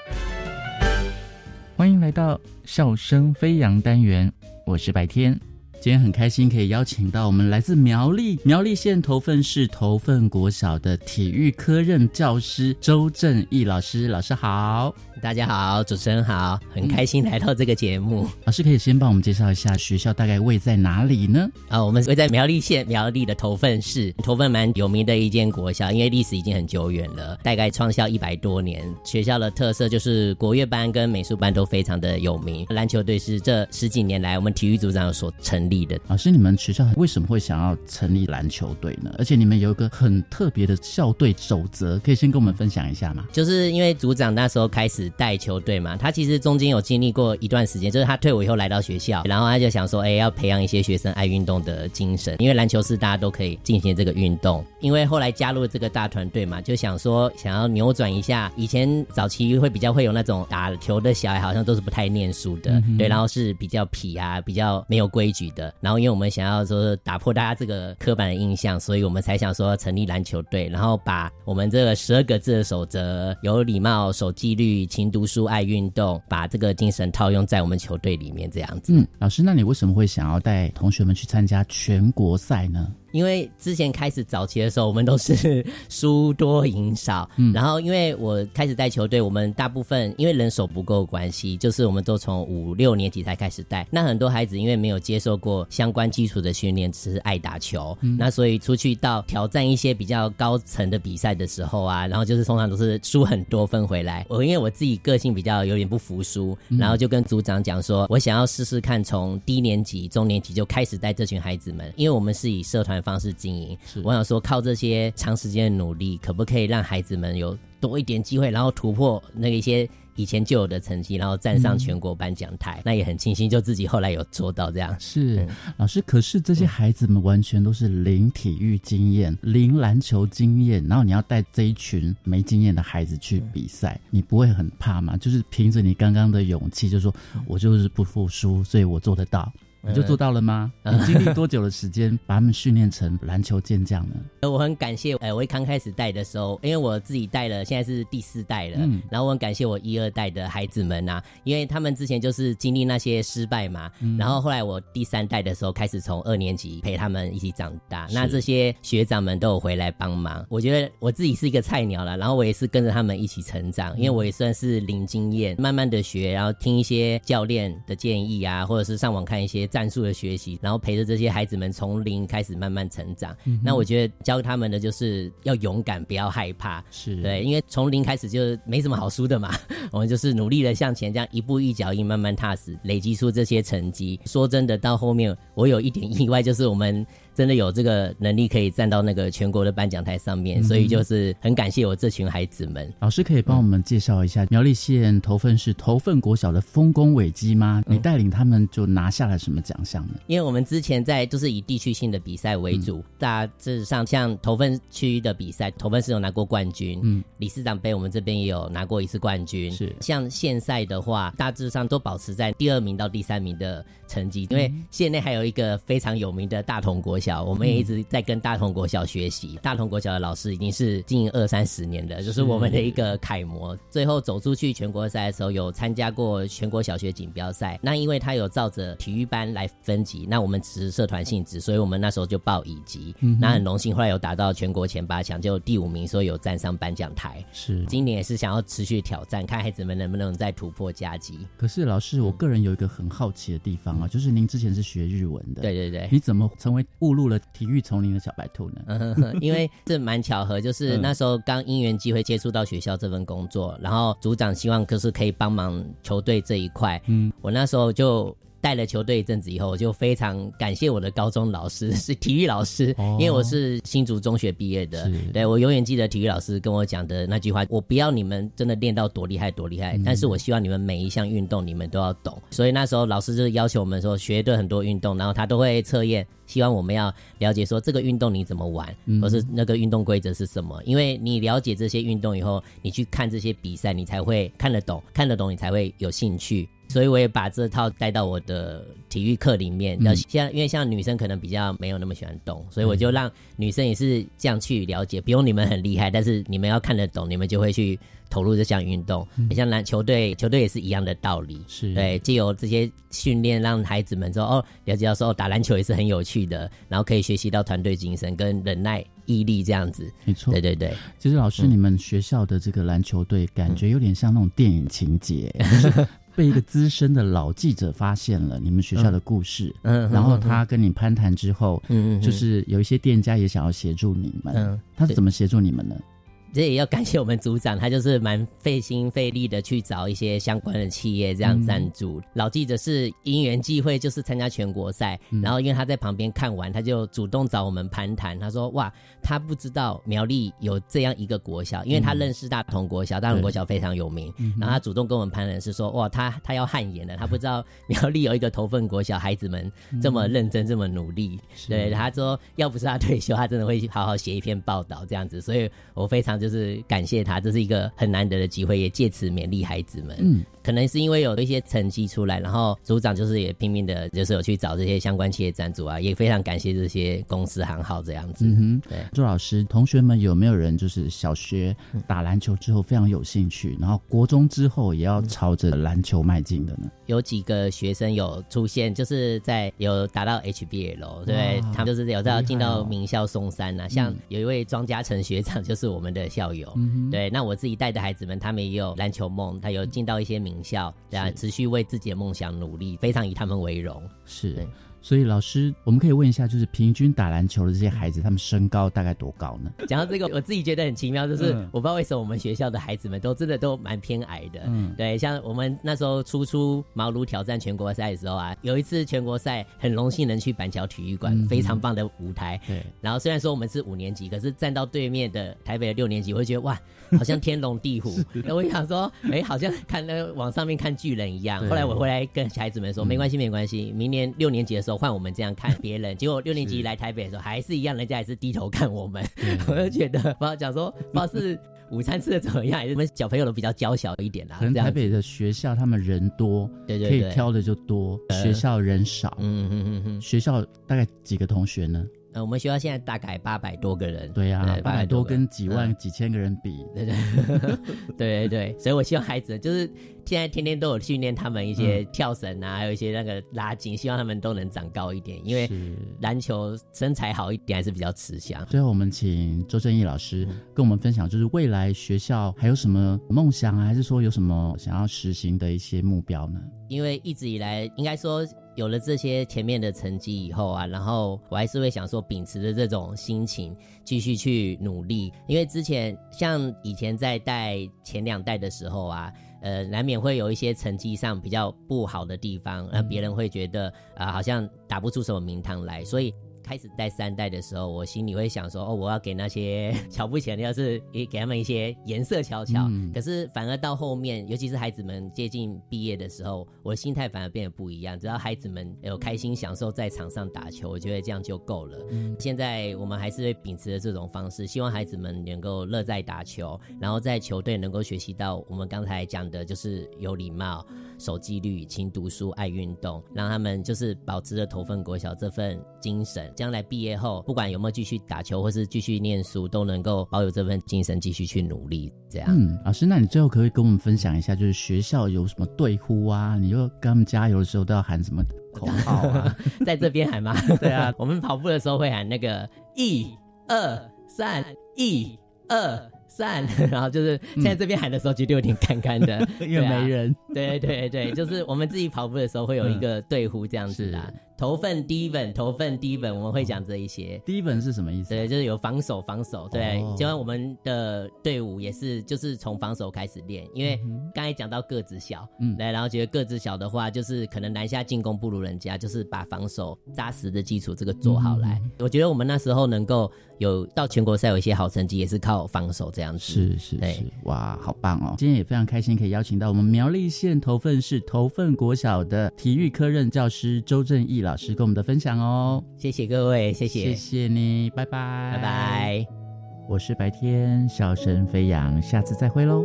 欢迎来到笑声飞扬单元，我是白天。今天很开心可以邀请到我们来自苗栗苗栗县头份市头份国小的体育科任教师周正义老师，老师好，大家好，主持人好，很开心来到这个节目。老师可以先帮我们介绍一下学校大概位在哪里呢？啊，我们位在苗栗县苗栗的头份市，头份蛮有名的一间国小，因为历史已经很久远了，大概创校一百多年。学校的特色就是国乐班跟美术班都非常的有名，篮球队是这十几年来我们体育组长所成立的。老师，你们学校为什么会想要成立篮球队呢？而且你们有一个很特别的校队守则，可以先跟我们分享一下吗？就是因为组长那时候开始带球队嘛，他其实中间有经历过一段时间，就是他退伍以后来到学校，然后他就想说，哎，要培养一些学生爱运动的精神，因为篮球是大家都可以进行这个运动。因为后来加入这个大团队嘛，就想说想要扭转一下以前早期会比较会有那种打球的小孩，好像都是不太念书的，对，然后是比较痞啊，比较没有规矩的。然后因为我们想要说打破大家这个刻板的印象，所以我们才想说成立篮球队，然后把我们这个十二个字的守则：有礼貌、守纪律、勤读书、爱运动，把这个精神套用在我们球队里面，这样子。嗯，老师，那你为什么会想要带同学们去参加全国赛呢？因为之前开始早期的时候，我们都是 输多赢少。嗯，然后因为我开始带球队，我们大部分因为人手不够关系，就是我们都从五六年级才开始带。那很多孩子因为没有接受过相关基础的训练，只是爱打球。嗯，那所以出去到挑战一些比较高层的比赛的时候啊，然后就是通常都是输很多分回来。我因为我自己个性比较有点不服输，然后就跟组长讲说，我想要试试看从低年级、中年级就开始带这群孩子们，因为我们是以社团。方式经营，我想说靠这些长时间的努力，可不可以让孩子们有多一点机会，然后突破那一些以前就有的成绩，然后站上全国颁奖台？那也很庆幸，就自己后来有做到这样。是老师，可是这些孩子们完全都是零体育经验、零篮球经验，然后你要带这一群没经验的孩子去比赛，你不会很怕吗？就是凭着你刚刚的勇气，就说我就是不服输，所以我做得到。你就做到了吗？你经历多久的时间把他们训练成篮球健将呢？呃我很感谢，哎，我刚开始带的时候，因为我自己带了，现在是第四代了。嗯，然后我很感谢我一二代的孩子们呐，因为他们之前就是经历那些失败嘛。嗯，然后后来我第三代的时候开始从二年级陪他们一起长大，那这些学长们都有回来帮忙。我觉得我自己是一个菜鸟了，然后我也是跟着他们一起成长，因为我也算是零经验，慢慢的学，然后听一些教练的建议啊，或者是上网看一些。战术的学习，然后陪着这些孩子们从零开始慢慢成长。那我觉得教他们的就是要勇敢，不要害怕。是对，因为从零开始就没什么好输的嘛。我们就是努力的向前，这样一步一脚印，慢慢踏实，累积出这些成绩。说真的，到后面我有一点意外，就是我们。真的有这个能力可以站到那个全国的颁奖台上面，所以就是很感谢我这群孩子们。老师可以帮我们介绍一下苗栗县头份市头份国小的丰功伟绩吗？你带领他们就拿下了什么奖项呢？因为我们之前在就是以地区性的比赛为主，大致上像头份区的比赛，头份市有拿过冠军，嗯，理事长杯我们这边也有拿过一次冠军。是像县赛的话，大致上都保持在第二名到第三名的成绩。因为县内还有一个非常有名的大同国。小，我们也一直在跟大同国小学习。大同国小的老师已经是经营二三十年的，就是我们的一个楷模。最后走出去全国赛的时候，有参加过全国小学锦标赛。那因为他有照着体育班来分级，那我们只是社团性质，所以我们那时候就报乙级。嗯那很荣幸，后来有达到全国前八强，就第五名，所以有站上颁奖台。是，今年也是想要持续挑战，看孩子们能不能再突破佳绩。可是老师，我个人有一个很好奇的地方啊，就是您之前是学日文的，对对对，你怎么成为误入了体育丛林的小白兔呢？因为这蛮巧合，就是那时候刚因缘机会接触到学校这份工作，然后组长希望可是可以帮忙球队这一块，嗯，我那时候就。带了球队一阵子以后，我就非常感谢我的高中老师，是体育老师，因为我是新竹中学毕业的。对我永远记得体育老师跟我讲的那句话：我不要你们真的练到多厉害多厉害，但是我希望你们每一项运动你们都要懂。所以那时候老师就要求我们说学对很多运动，然后他都会测验，希望我们要了解说这个运动你怎么玩，或是那个运动规则是什么。因为你了解这些运动以后，你去看这些比赛，你才会看得懂，看得懂你才会有兴趣。所以我也把这套带到我的体育课里面。嗯那像因为像女生可能比较没有那么喜欢动，所以我就让女生也是这样去了解，不用你们很厉害，但是你们要看得懂，你们就会去投入这项运动。像篮球队，球队也是一样的道理。嗯是对，借由这些训练，让孩子们说哦，了解到说哦，打篮球也是很有趣的，然后可以学习到团队精神跟忍耐、毅力这样子。没错，对对对。其实老师，嗯你们学校的这个篮球队感觉有点像那种电影情节，就 是被一个资深的老记者发现了你们学校的故事，嗯嗯然后他跟你攀谈之后，嗯嗯嗯。就是有一些店家也想要协助你们，嗯。他是怎么协助你们呢？这也要感谢我们组长，他就是蛮费心费力的去找一些相关的企业这样赞助。老记者是因缘际会，就是参加全国赛，然后因为他在旁边看完，他就主动找我们攀谈。他说：“哇，他不知道苗栗有这样一个国小，因为他认识大同国小，大同国小非常有名。然后他主动跟我们攀谈是说：哇，他他要汗颜了，他不知道苗栗有一个头份国小，孩子们这么认真，这么努力。对，他说要不是他退休，他真的会好好写一篇报道这样子。所以我非常就是感谢他，这是一个很难得的机会，也借此勉励孩子们。嗯，可能是因为有一些成绩出来，然后组长就是也拼命的，就是有去找这些相关企业赞助啊，也非常感谢这些公司行号这样子。嗯哼，对，周老师，同学们有没有人就是小学打篮球之后非常有兴趣，然后国中之后也要朝着篮球迈进的呢？有几个学生有出现，就是在有达到 HBL，对他们就是有在进到名校松山呐、像嗯有一位庄家成学长，就是我们的校友。嗯对，那我自己带的孩子们，他们也有篮球梦，他有进到一些名校，然后，持续为自己的梦想努力，非常以他们为荣。是，所以老师，我们可以问一下，就是平均打篮球的这些孩子，他们身高大概多高呢？讲到这个，我自己觉得很奇妙，就是嗯我不知道为什么我们学校的孩子们都真的都蛮偏矮的。嗯对，像我们那时候初出茅庐挑战全国赛的时候啊，有一次全国赛很荣幸能去板桥体育馆，嗯非常棒的舞台。对，然后虽然说我们是五年级，可是站到对面的台北的六年级，我会觉得哇，好像天龙地虎。然后我想说，哎，好像看那个往上面看巨人一样。后来我回来跟孩子们说，嗯没关系，没关系，明年六年级的时候换我们这样看别人。结果六年级来台北的时候还是一样，人家还是低头看我们。我就觉得，不知道讲说，不知道是午餐吃的怎么样，还是我们小朋友都比较娇小一点啦。可能台北的学校他们人多，对对对可以挑的就多，呃学校人少，嗯嗯嗯嗯，学校大概几个同学呢？呃，我们学校现在大概八百多个人。对呀、八百多跟几万、嗯几千个人比，对对对对对，所以我希望孩子就是现在天天都有训练他们一些跳绳啊，还有一些那个拉筋，希望他们都能长高一点，因为篮球身材好一点还是比较吃香。最后，我们请周正义老师嗯跟我们分享，就是未来学校还有什么梦想啊，还是说有什么想要实行的一些目标呢？因为一直以来，应该说有了这些前面的成绩以后啊，然后我还是会想说，秉持着这种心情继续去努力。因为之前像以前在带前两代的时候啊，呃，难免会有一些成绩上比较不好的地方，让别人会觉得啊、好像打不出什么名堂来，所以。开始带三代的时候，我心里会想说：哦，我要给那些 瞧不起人的，要是也给他们一些颜色瞧瞧。嗯可是反而到后面，尤其是孩子们接近毕业的时候，我的心态反而变得不一样。只要孩子们有开心享受在场上打球，我觉得这样就够了。嗯现在我们还是会秉持着这种方式，希望孩子们能够乐在打球，然后在球队能够学习到我们刚才讲的，就是有礼貌、守纪律、勤读书、爱运动，让他们就是保持着头份国小这份精神。将来毕业后，不管有没有继续打球或是继续念书，都能够保有这份精神，继续去努力。这样，嗯，老师，那你最后可不可以跟我们分享一下，就是学校有什么队呼啊？你就跟他们加油的时候都要喊什么口号啊？在这边喊吗？对啊，我们跑步的时候会喊那个一二三，一二三，然后就是现在这边喊的时候，绝对有点干干的，因为对啊没人。对对对，就是我们自己跑步的时候会有一个队呼这样子啦。头份第一本，头份第一本，我们会讲这一些。第一本是什么意思？对，就是有防守，防守。对哦，就像我们的队伍也是，就是从防守开始练，因为刚才讲到个子小，嗯对，然后觉得个子小的话，就是可能篮下进攻不如人家，就是把防守扎实的基础这个做好来。嗯我觉得我们那时候能够有到全国赛有一些好成绩，也是靠防守这样子。是是对是，哇，好棒哦！今天也非常开心，可以邀请到我们苗栗县头份市头份国小的体育科任教师周正义老师跟我们的分享哦。谢谢各位，谢谢，谢谢你，拜拜，拜拜。我是白天笑声飞扬，下次再会喽。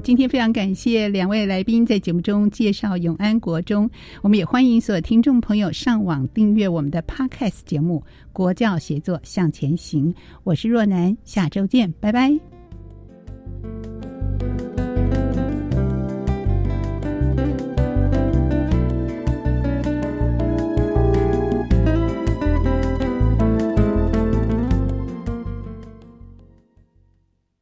今天非常感谢两位来宾在节目中介绍永安国中，我们也欢迎所有听众朋友上网订阅我们的 Podcast 节目《国教协作向前行》。我是若楠，下周见，拜拜。